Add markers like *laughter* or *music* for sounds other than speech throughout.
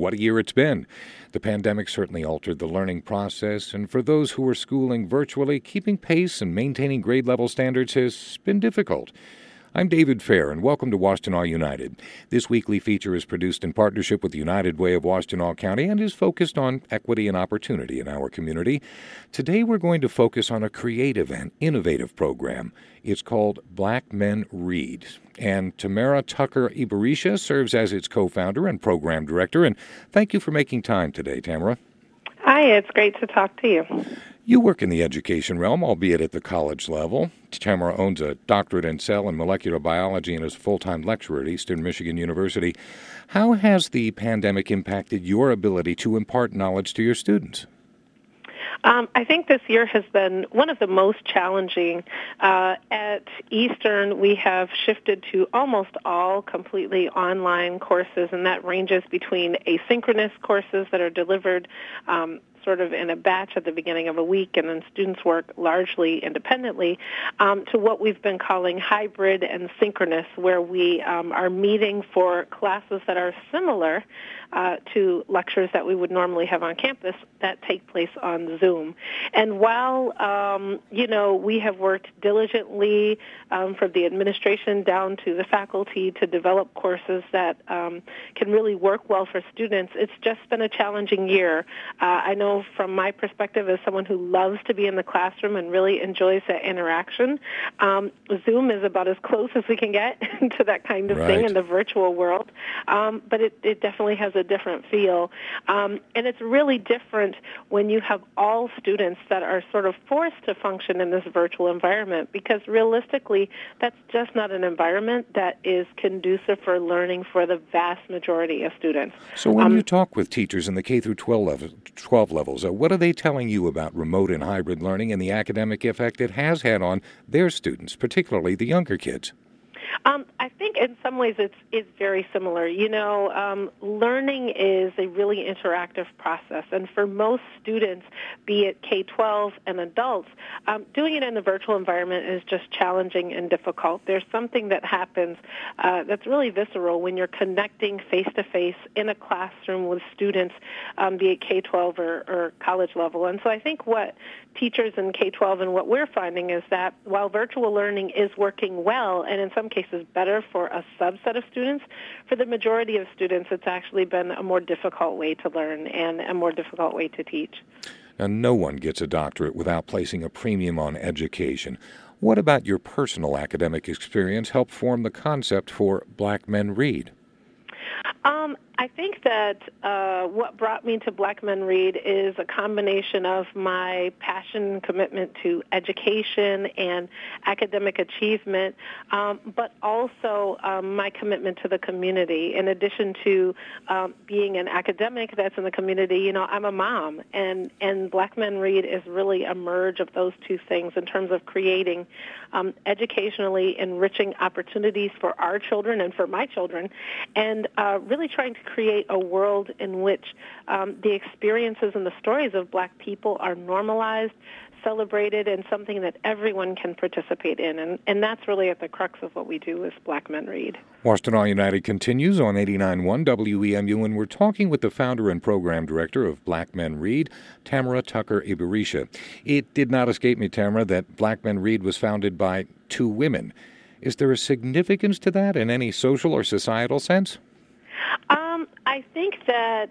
what a year it's been. The pandemic certainly altered the learning process, and for those who were schooling virtually, keeping pace and maintaining grade level standards has been difficult. I'm David Fair, and welcome to Washtenaw United. This weekly feature is produced in partnership with the United Way of Washtenaw County and is focused on equity and opportunity in our community. Today, we're going to focus on a creative and innovative program. It's called Black Men Read, and Tamara Tucker Ibarisha serves as its co founder and program director. And thank you for making time today, Tamara. Hi, it's great to talk to you. You work in the education realm, albeit at the college level. Tamara owns a doctorate in cell and molecular biology and is a full time lecturer at Eastern Michigan University. How has the pandemic impacted your ability to impart knowledge to your students? Um, I think this year has been one of the most challenging. Uh, at Eastern, we have shifted to almost all completely online courses, and that ranges between asynchronous courses that are delivered um, sort of in a batch at the beginning of a week, and then students work largely independently, um, to what we've been calling hybrid and synchronous, where we um, are meeting for classes that are similar uh, to lectures that we would normally have on campus that take place on Zoom. And while, um, you know, we have worked diligently um, from the administration down to the faculty to develop courses that um, can really work well for students, it's just been a challenging year. Uh, I know from my perspective as someone who loves to be in the classroom and really enjoys that interaction, um, Zoom is about as close as we can get *laughs* to that kind of right. thing in the virtual world. Um, but it, it definitely has a different feel. Um, and it's really different when you have all students that are sort of forced to function in this virtual environment because realistically, that's just not an environment that is conducive for learning for the vast majority of students. So when um, you talk with teachers in the K through 12, level, 12 levels, uh, what are they telling you about remote and hybrid learning and the academic effect it has had on their students, particularly the younger kids? Um, I in some ways it's it's very similar. You know, um, learning is a really interactive process, and for most students, be it K-12 and adults, um, doing it in a virtual environment is just challenging and difficult. There's something that happens uh, that's really visceral when you're connecting face to face in a classroom with students, um, be it K-12 or, or college level. And so I think what teachers in K-12 and what we're finding is that while virtual learning is working well, and in some cases better for a subset of students. For the majority of students, it's actually been a more difficult way to learn and a more difficult way to teach. Now, no one gets a doctorate without placing a premium on education. What about your personal academic experience helped form the concept for Black Men Read? Um, I think that uh, what brought me to Black Men Read is a combination of my passion and commitment to education and academic achievement, um, but also um, my commitment to the community. In addition to um, being an academic that's in the community, you know, I'm a mom, and, and Black Men Read is really a merge of those two things in terms of creating um, educationally enriching opportunities for our children and for my children, and uh, really trying to create a world in which um, the experiences and the stories of black people are normalized, celebrated, and something that everyone can participate in. And, and that's really at the crux of what we do as Black Men Read. Washtenaw United continues on 89.1 WEMU, and we're talking with the founder and program director of Black Men Read, Tamara Tucker Ibarisha. It did not escape me, Tamara, that Black Men Read was founded by two women. Is there a significance to that in any social or societal sense? I think that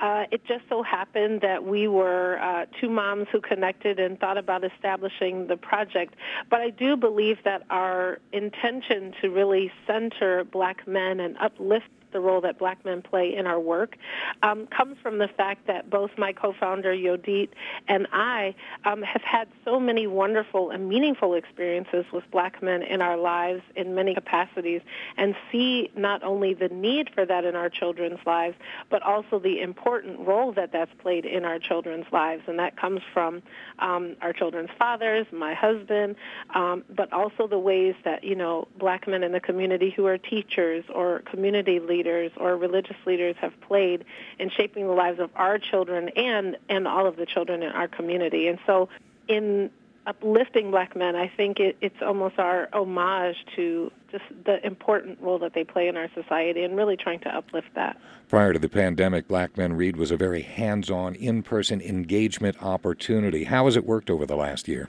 uh, it just so happened that we were uh, two moms who connected and thought about establishing the project. But I do believe that our intention to really center black men and uplift the role that black men play in our work um, comes from the fact that both my co-founder Yodit and I um, have had so many wonderful and meaningful experiences with black men in our lives in many capacities and see not only the need for that in our children's lives, but also the important role that that's played in our children's lives. And that comes from um, our children's fathers, my husband, um, but also the ways that, you know, black men in the community who are teachers or community leaders leaders or religious leaders have played in shaping the lives of our children and and all of the children in our community. And so in uplifting black men. I think it, it's almost our homage to just the important role that they play in our society and really trying to uplift that. Prior to the pandemic, Black Men Read was a very hands on, in person engagement opportunity. How has it worked over the last year?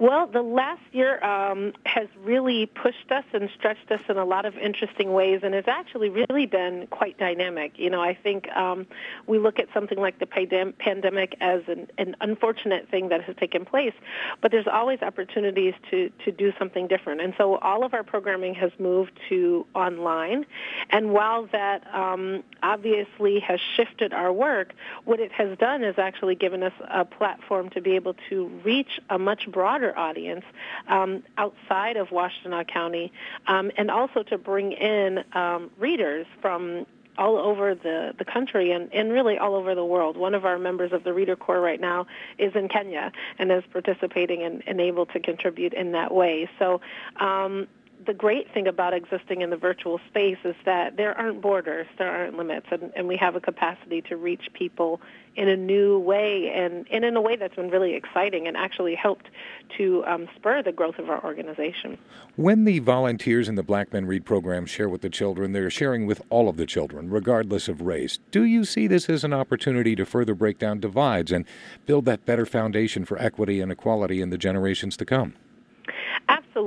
Well, the last year um, has really pushed us and stretched us in a lot of interesting ways, and it's actually really been quite dynamic. You know, I think um, we look at something like the pandemic as an, an unfortunate thing that has taken place, but there's always opportunities to, to do something different. And so all of our programming has moved to online, and while that um, obviously has shifted our work, what it has done is actually given us a platform to be able to reach a much broader audience um, outside of Washtenaw County, um, and also to bring in um, readers from all over the, the country and, and really all over the world. One of our members of the Reader Corps right now is in Kenya and is participating and, and able to contribute in that way. So um, the great thing about existing in the virtual space is that there aren't borders, there aren't limits, and, and we have a capacity to reach people in a new way and, and in a way that's been really exciting and actually helped to um, spur the growth of our organization. When the volunteers in the Black Men Read program share with the children, they're sharing with all of the children, regardless of race. Do you see this as an opportunity to further break down divides and build that better foundation for equity and equality in the generations to come?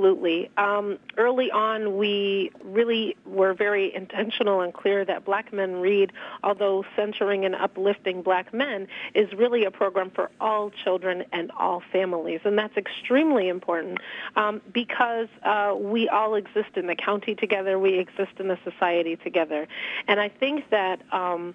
Absolutely. Um, early on, we really were very intentional and clear that Black Men Read, although centering and uplifting black men, is really a program for all children and all families. And that's extremely important um, because uh, we all exist in the county together, we exist in the society together. And I think that. Um,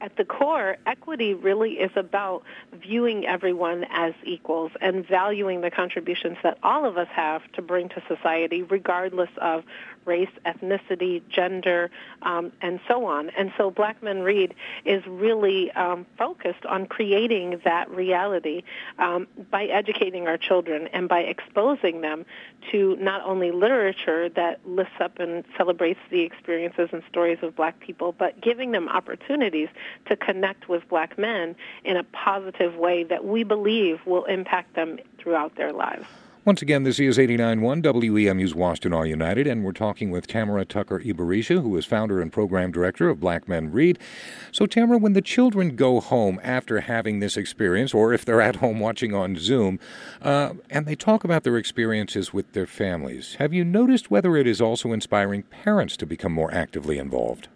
at the core, equity really is about viewing everyone as equals and valuing the contributions that all of us have to bring to society, regardless of race, ethnicity, gender, um, and so on. And so Black Men Read is really um, focused on creating that reality um, by educating our children and by exposing them to not only literature that lifts up and celebrates the experiences and stories of black people, but giving them opportunities to connect with black men in a positive way that we believe will impact them throughout their lives. Once again, this is 89.1 WEMU's Washtenaw United, and we're talking with Tamara Tucker Ibarisha, who is founder and program director of Black Men Read. So, Tamara, when the children go home after having this experience, or if they're at home watching on Zoom, uh, and they talk about their experiences with their families, have you noticed whether it is also inspiring parents to become more actively involved?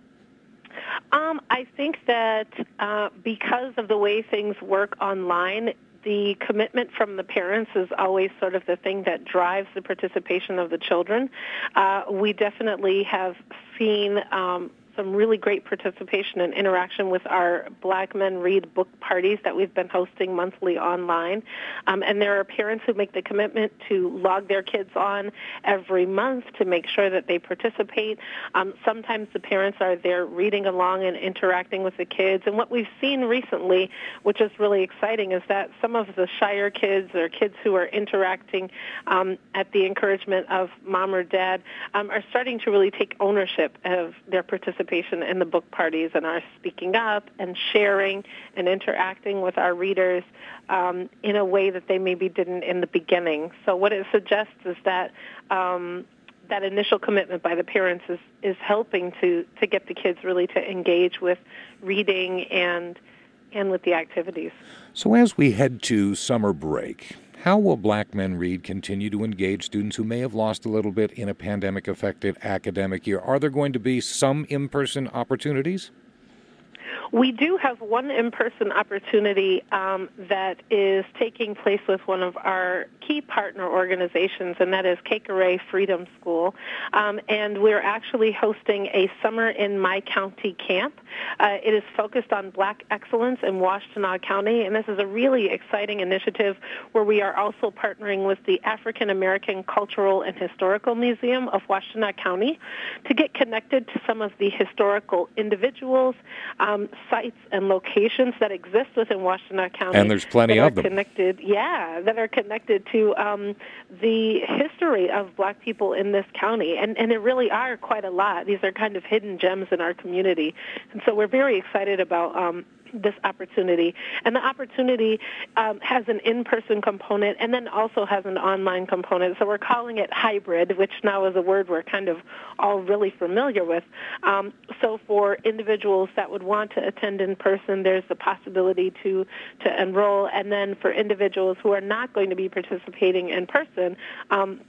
Um, I think that uh, because of the way things work online, the commitment from the parents is always sort of the thing that drives the participation of the children. Uh, we definitely have seen um, some really great participation and interaction with our Black Men Read book parties that we've been hosting monthly online. Um, and there are parents who make the commitment to log their kids on every month to make sure that they participate. Um, sometimes the parents are there reading along and interacting with the kids. And what we've seen recently, which is really exciting, is that some of the shyer kids or kids who are interacting um, at the encouragement of mom or dad um, are starting to really take ownership of their participation participation in the book parties and our speaking up and sharing and interacting with our readers um, in a way that they maybe didn't in the beginning. So what it suggests is that um, that initial commitment by the parents is, is helping to, to get the kids really to engage with reading and and with the activities. So as we head to summer break, how will Black Men Read continue to engage students who may have lost a little bit in a pandemic affected academic year? Are there going to be some in person opportunities? We do have one in-person opportunity um, that is taking place with one of our key partner organizations, and that is Cake Kekere Freedom School. Um, and we're actually hosting a Summer in My County camp. Uh, it is focused on black excellence in Washtenaw County, and this is a really exciting initiative where we are also partnering with the African American Cultural and Historical Museum of Washtenaw County to get connected to some of the historical individuals, um, sites and locations that exist within Washtenaw County. And there's plenty of them. Connected, yeah, that are connected to um, the history of black people in this county. And, and there really are quite a lot. These are kind of hidden gems in our community. And so we're very excited about um, this opportunity. And the opportunity um, has an in-person component and then also has an online component. So we're calling it hybrid, which now is a word we're kind of all really familiar with. Um, so for individuals that would want to attend in person, there's the possibility to, to enroll. And then for individuals who are not going to be participating in person, um,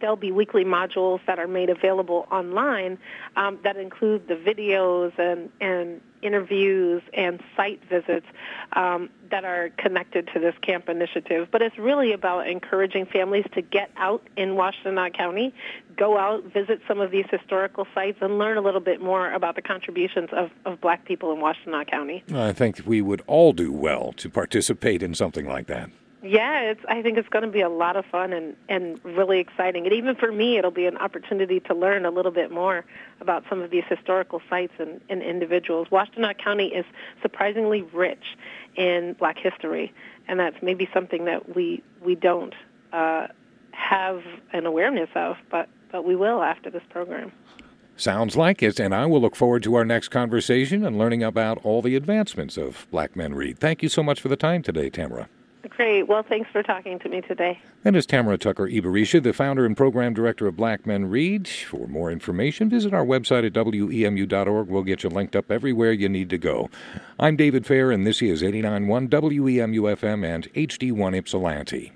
there'll be weekly modules that are made available online um, that include the videos and, and interviews and site visits um, that are connected to this camp initiative. But it's really about encouraging families to get out in Washtenaw County, go out, visit some of these historical sites, and learn a little bit more about the contributions of, of black people in Washtenaw County. I think we would all do well to participate in something like that. Yeah, it's. I think it's going to be a lot of fun and and really exciting. And even for me, it'll be an opportunity to learn a little bit more about some of these historical sites and, and individuals. Washtenaw County is surprisingly rich in Black history, and that's maybe something that we we don't uh, have an awareness of, but but we will after this program. Sounds like it, and I will look forward to our next conversation and learning about all the advancements of Black Men Read. Thank you so much for the time today, Tamara. Great. Well, thanks for talking to me today. That is Tamara Tucker Ibarisha, the founder and program director of Black Men Read. For more information, visit our website at wemu.org. We'll get you linked up everywhere you need to go. I'm David Fair, and this is 89.1 WEMU FM and HD1 Ypsilanti.